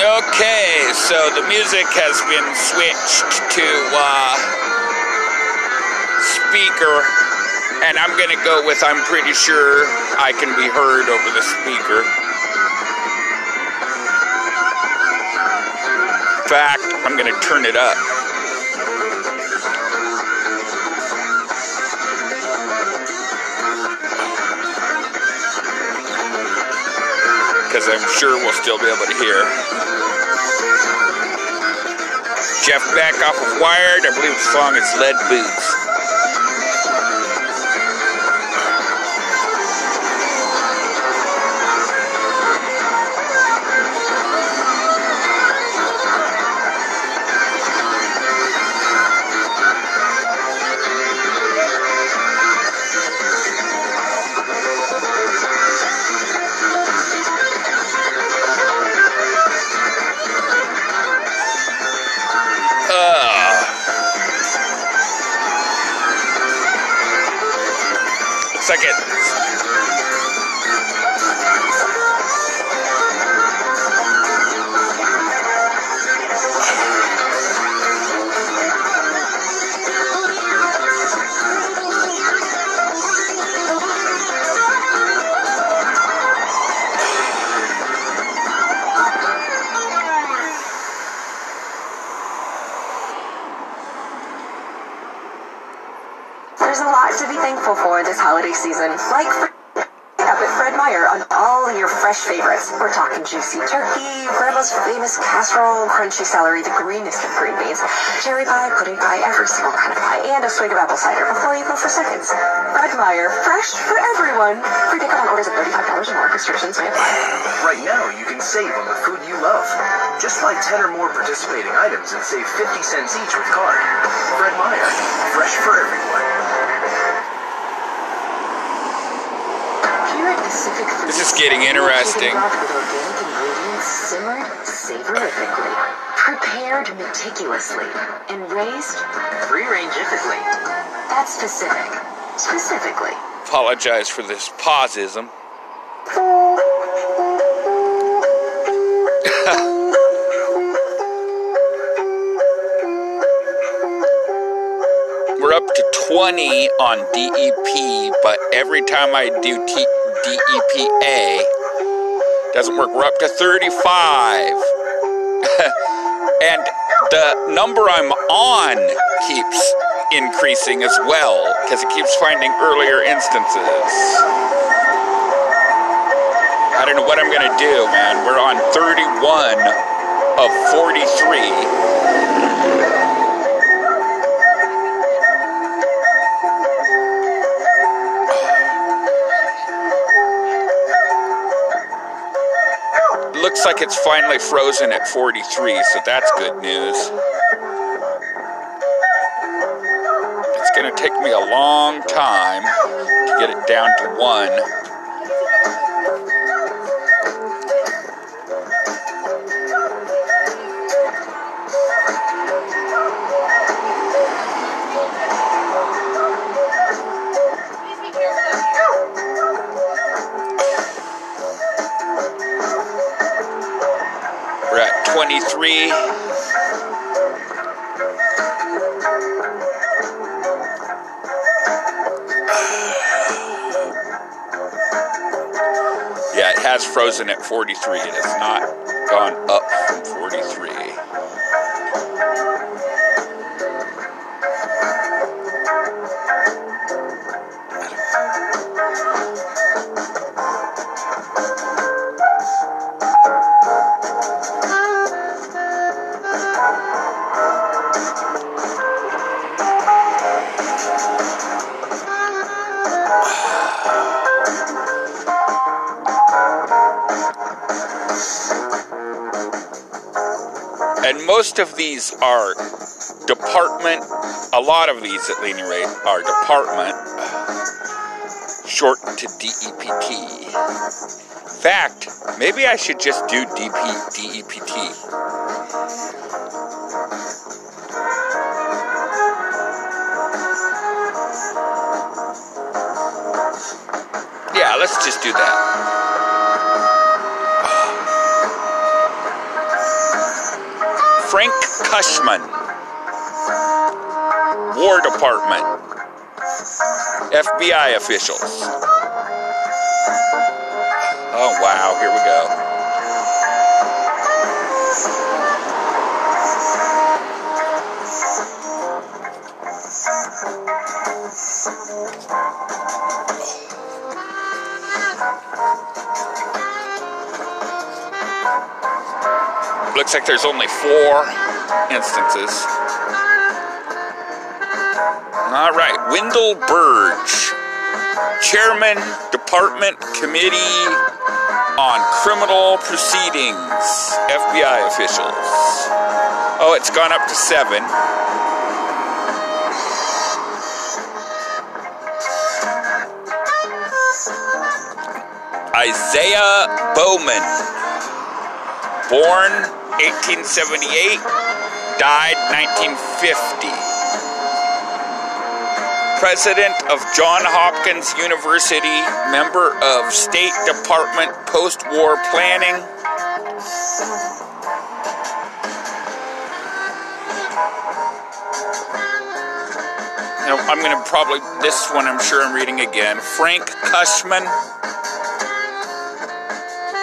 Okay, so the music has been switched to uh, speaker, and I'm gonna go with I'm pretty sure I can be heard over the speaker. In fact, I'm gonna turn it up. Because I'm sure we'll still be able to hear. Jeff Beck off of Wired. I believe the song is Led Boots. On all your fresh favorites. We're talking juicy turkey, grandma's famous casserole, crunchy celery, the greenest of green beans, cherry pie, pudding pie, every single kind of pie, and a swig of apple cider before you go for seconds. Fred Meyer, fresh for everyone. Free pickup on orders of $35 or more. Restrictions may apply. Right now, you can save on the food you love. Just buy 10 or more participating items and save 50 cents each with card. Fred Meyer, fresh for everyone. This is getting interesting. Prepared meticulously, and raised free-rangifically. That's specific. Specifically. Apologize for this pausism. We're up to 20 on DEP, but every time I do T- DEPA. Doesn't work. We're up to 35. and the number I'm on keeps increasing as well because it keeps finding earlier instances. I don't know what I'm going to do, man. We're on 31 of 43. Looks like it's finally frozen at 43, so that's good news. It's going to take me a long time to get it down to 1. Has frozen at 43. It has not gone up most of these are department, a lot of these at any rate are department, shortened to DEPT. In fact, maybe I should just do DP, DEPT. Yeah, let's just do that. Cushman, War Department, FBI officials. Oh, wow, here we go. Looks like there's only four instances. All right, Wendell Burge, Chairman, Department Committee on Criminal Proceedings, FBI officials. Oh, it's gone up to seven. Isaiah Bowman, born 1878, died 1950. President of John Hopkins University, member of State Department post war planning. Now, I'm going to probably, this one I'm sure I'm reading again. Frank Cushman,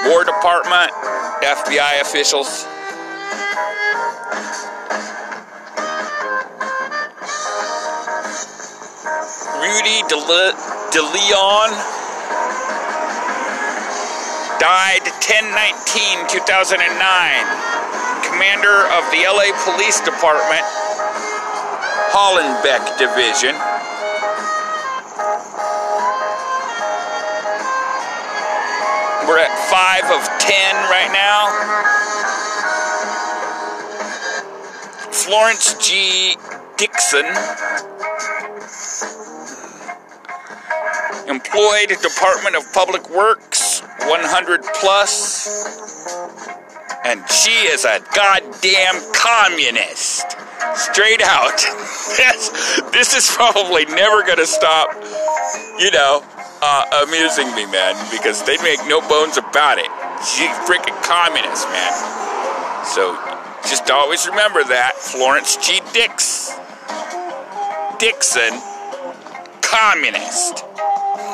War Department, FBI officials. Rudy De, Le- De died 10-19, 2009. Commander of the LA Police Department, Hollenbeck Division. We're at 5 of 10 right now. Florence G. Dixon employed Department of Public Works, 100 plus, and she is a goddamn communist. Straight out. this, this is probably never going to stop, you know, uh, amusing me, man, because they make no bones about it. She's freaking communist, man. So just always remember that. Florence G. Dix. Dixon, communist.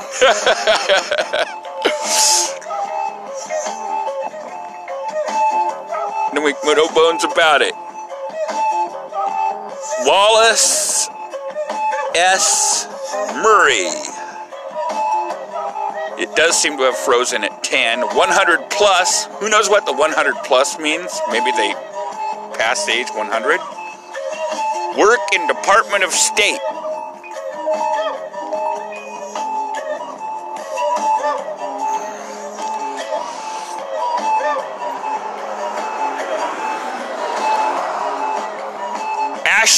no, we, no bones about it. Wallace S. Murray. It does seem to have frozen at 10. 100 plus. Who knows what the 100 plus means? Maybe they passed age 100. Work in Department of State.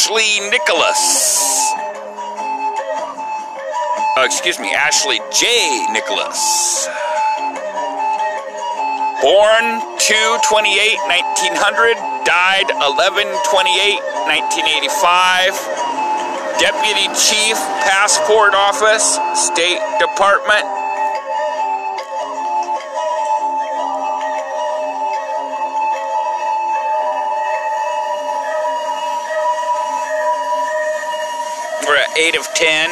Ashley Nicholas. Oh, excuse me, Ashley J. Nicholas. Born 228 1900, died 11 28 1985. Deputy Chief, Passport Office, State Department. 8 of 10.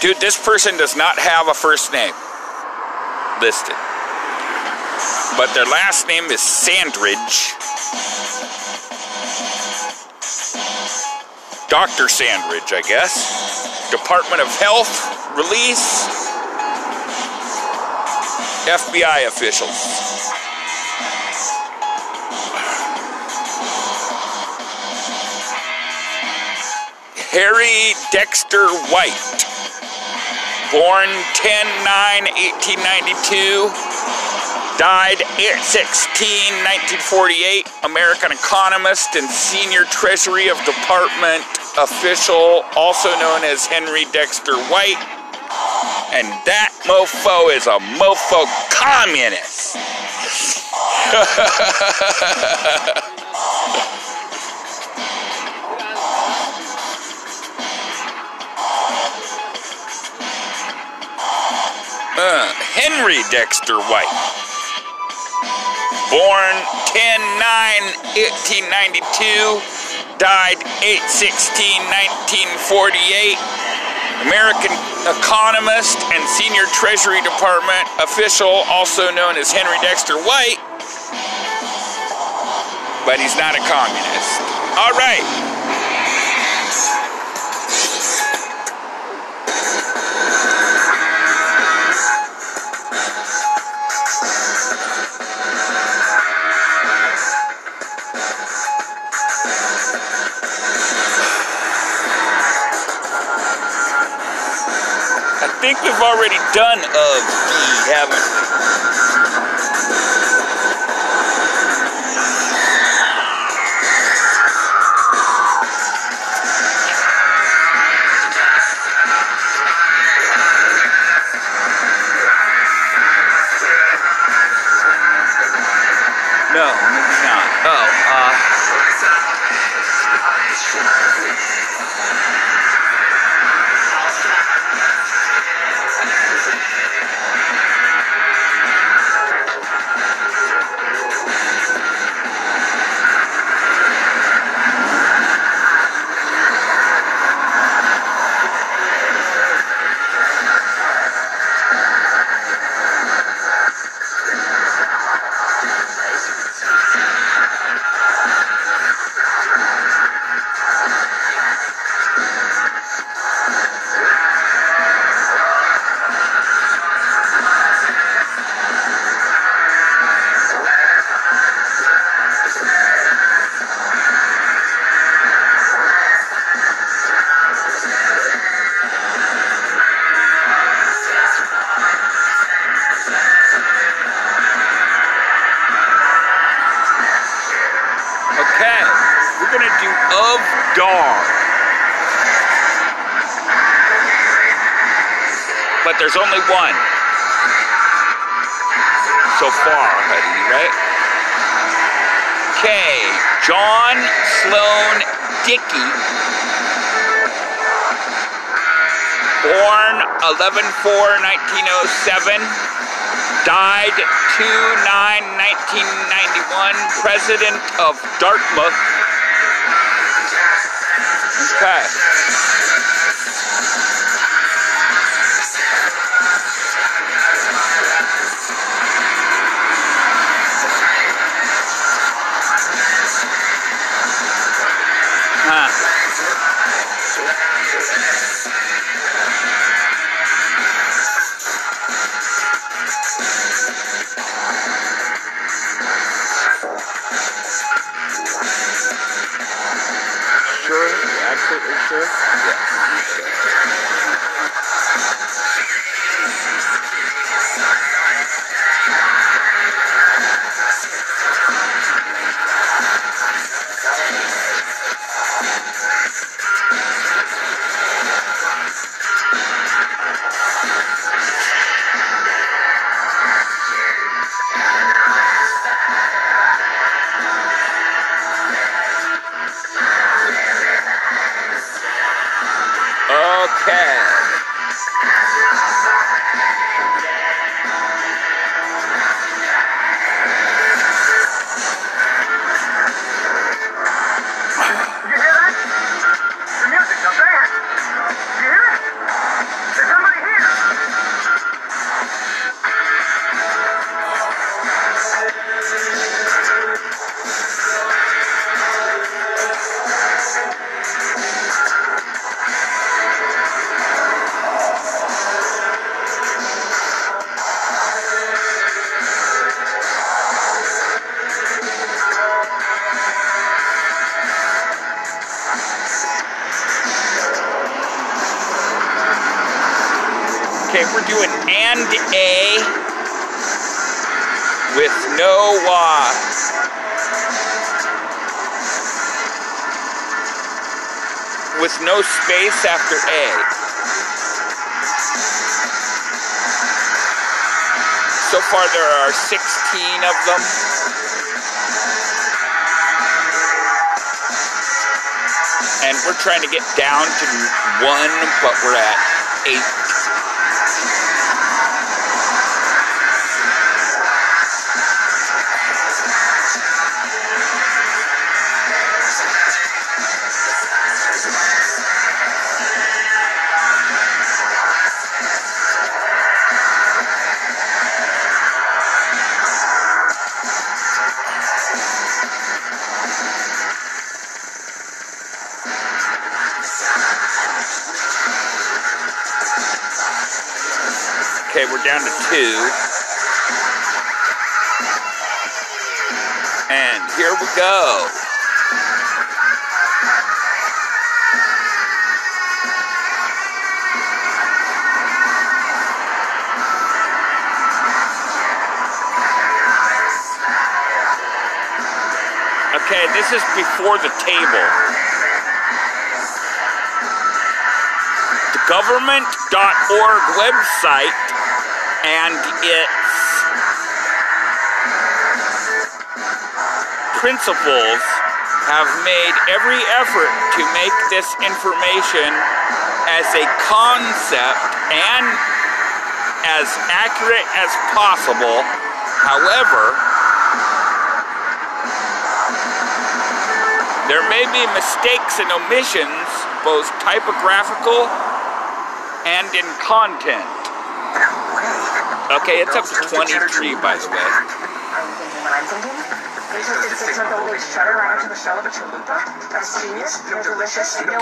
Dude, this person does not have a first name listed. But their last name is Sandridge. Dr. Sandridge, I guess. Department of Health, release. FBI officials. Harry Dexter White, born 10 9 1892, died 8 16 1948, American economist and senior Treasury of Department official, also known as Henry Dexter White. And that mofo is a mofo communist. Uh, Henry Dexter White. Born 10 9 1892, died 8 16 1948. American economist and senior Treasury Department official, also known as Henry Dexter White. But he's not a communist. All right. Think we've already done of haven't we? No, maybe not. Oh, uh. There's only one. So far, right? Okay, John Sloan Dickey. Born 11 4 1907 died 2 9 1991, president of Dartmouth. Okay. Okay. Okay, we're doing and a with no uh, with no space after a. So far, there are 16 of them. And we're trying to get down to one, but we're at eight. Okay, we're down to two. And here we go. Okay, this is before the table. The government.org website and its principals have made every effort to make this information as a concept and as accurate as possible. However, there may be mistakes and omissions, both typographical and in content. Okay, it's up to 23, by the way.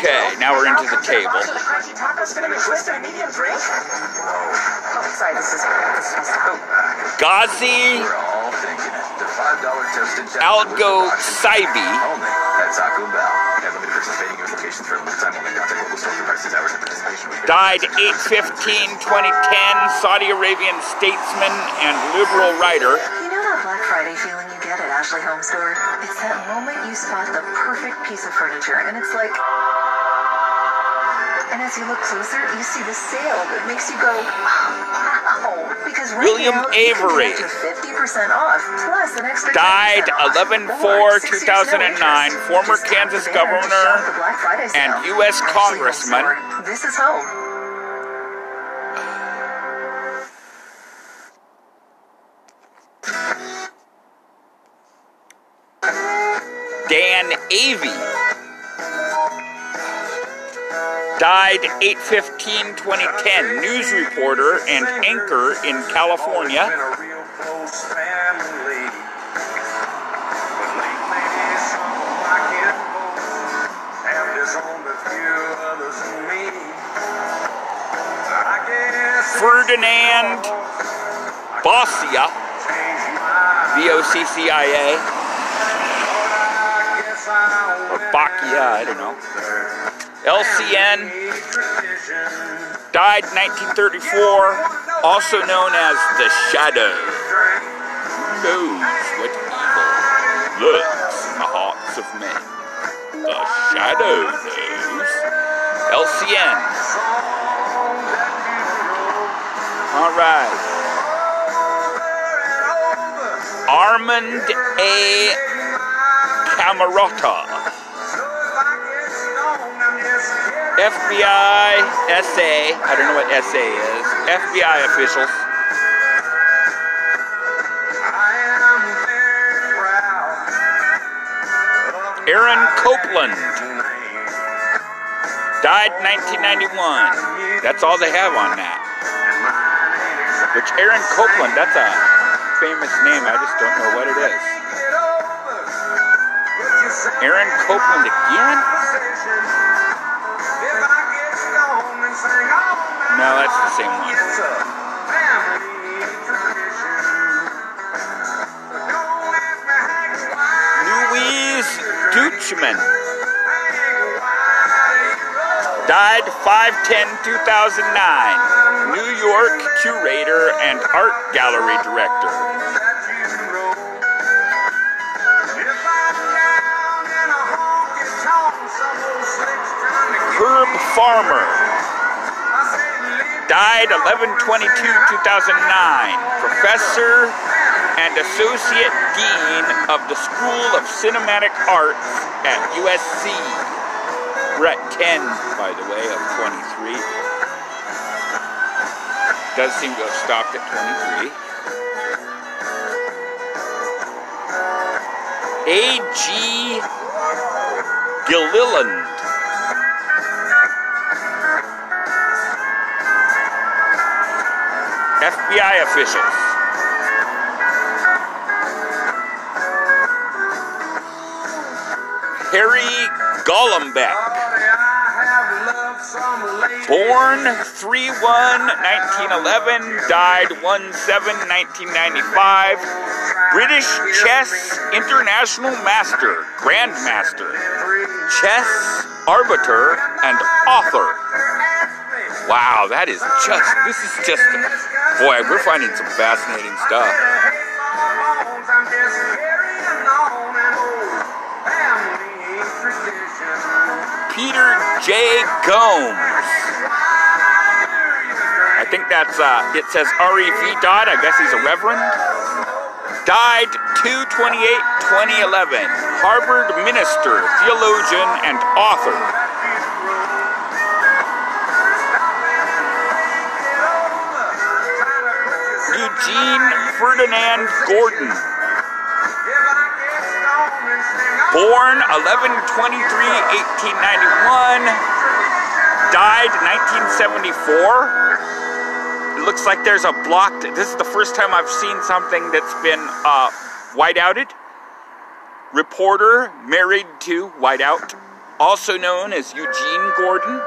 Okay, now we're into the table. to the crunchy tacos fit in a twist and a medium drink. Sorry, this is this is messed up. Ghazi We're all thinking it. The $5 toasted cheddar Al Gosaibi. Died 8-15-2010, Saudi Arabian statesman and liberal writer. You know that Black Friday feeling you get at Ashley Home Store? It's that moment you spot the perfect piece of furniture, and it's like. And as you look closer, you see the sale that makes you go, wow. William Avery. get up to 50% off, plus an extra Died 10% off. Or six years no 11-4-2009, interest. former Kansas the banner to governor shop the Black Friday and. U.S. Congressman. This is home. Dan Avey died 8-15-2010, news reporter and anchor in California. Ferdinand Bossia, B-O-C-C-I-A, or Bakia, I don't know. LCN died 1934, also known as The Shadow. Who knows what evil lurks in the hearts of men? The Shadow knows. LCN. All right. Armand A. Camarota. FBI SA. I don't know what SA is. FBI officials. Aaron Copland died 1991. That's all they have on that. Which Aaron Copland, that's a famous name. I just don't know what it is. Aaron Copland again? No, that's the same one. Louise Deutschman died 5-10-2009. New York curator and art gallery director. Herb. Farmer died 11-22-2009. Professor and Associate Dean of the School of Cinematic Arts at USC. We're at 10, by the way, of 23. Does seem to have stopped at 23. A.G. Gilliland. FBI officials. Harry Golombek. Born 3 1 1911, died 1 7 1995. British chess international master, grandmaster, chess arbiter, and author. Wow, that is just, this is just, boy, we're finding some fascinating stuff. Peter J. Gomes. I think that's, uh, it says REV dot. I guess he's a reverend. Died 2 2011. Harvard minister, theologian, and author. Eugene Ferdinand Gordon. Born 11 23 1891, died 1974. It looks like there's a blocked. This is the first time I've seen something that's been uh, whiteouted. Reporter married to whiteout, also known as Eugene Gordon.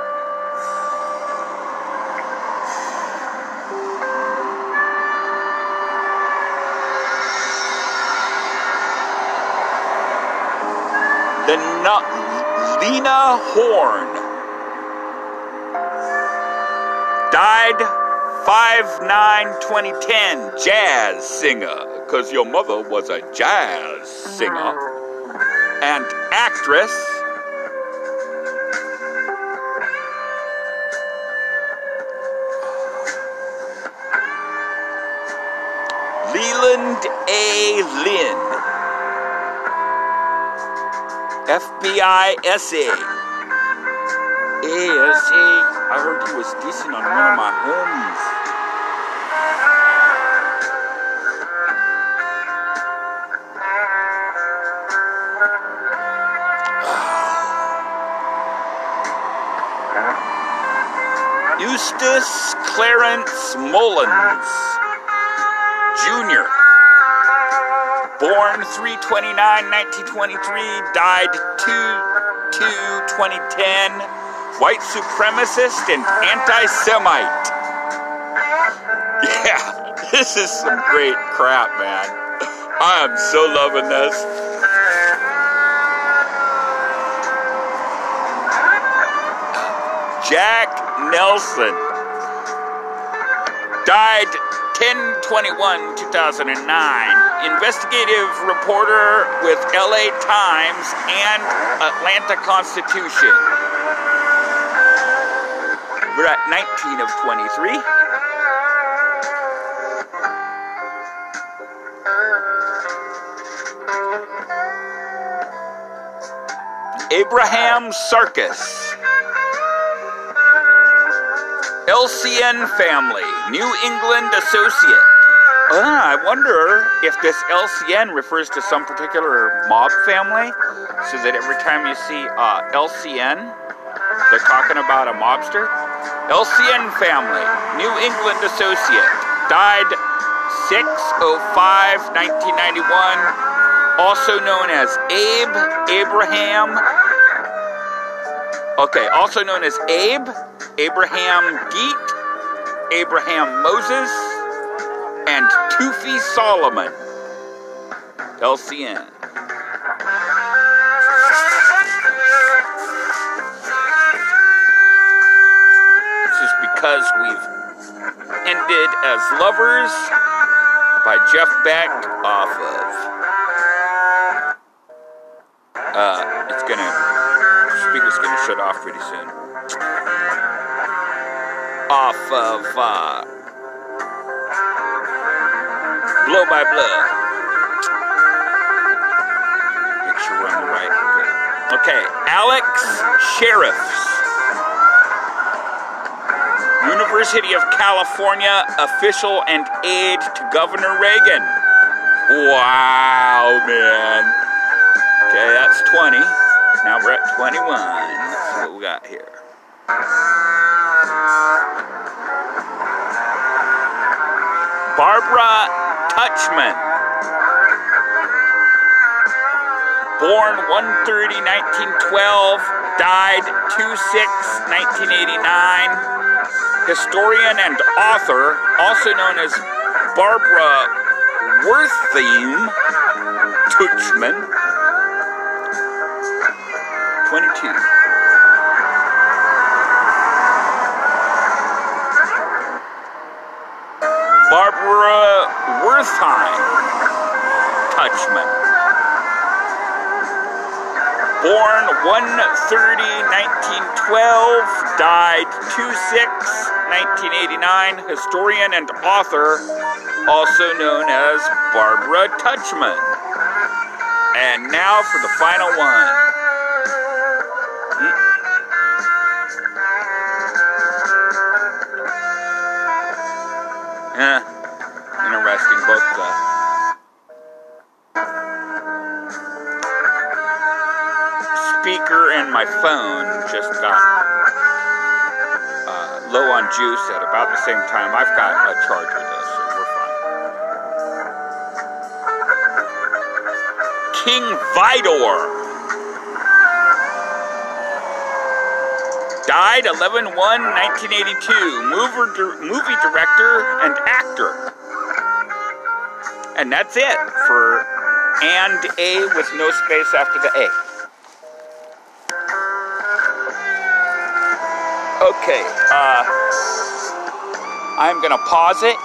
Nu- Lena Horne died 5 9 2010 jazz singer because your mother was a jazz singer and actress FBI SA. ASA. Heard he was decent on one of my homies. Eustace Clarence Mullins Jr. Born 329 1923, died 2 2 2010. White supremacist and anti Semite. Yeah, this is some great crap, man. I am so loving this. Jack Nelson died 10 21 2009 investigative reporter with la times and atlanta constitution. We're at 19 of 23 abraham sarkis. LCN family, New England Associate. Ah, I wonder if this LCN refers to some particular mob family, so that every time you see uh, LCN, they're talking about a mobster. LCN family, New England Associate, died 6 05 1991, also known as Abe Abraham. Okay, also known as Abe Abraham Geet, Abraham Moses, and Tufi Solomon. LCN. This is because we've ended as lovers by Jeff Beck off of. Uh, it's gonna. Speaker's gonna shut off pretty soon off of uh, Blow by Blow. Make sure we're on the right. Okay, okay. Alex Sherriffs. University of California official and aide to Governor Reagan. Wow, man. Okay, that's 20. Now we're at 21. Let's see what we got here. Touchman. Born 130 1912, died 2 6 1989. Historian and author, also known as Barbara Wertheim Tuchman. 22. Wertheim Touchman. Born 130 1912, died 2 6 1989, historian and author, also known as Barbara Touchman. And now for the final one. Speaker and my phone just got uh, low on juice at about the same time. I've got a charger, though, so we're fine. King Vidor. Died 11 1 1982. Mover, movie director and actor. And that's it for and A with no space after the A. Okay, uh, I'm gonna pause it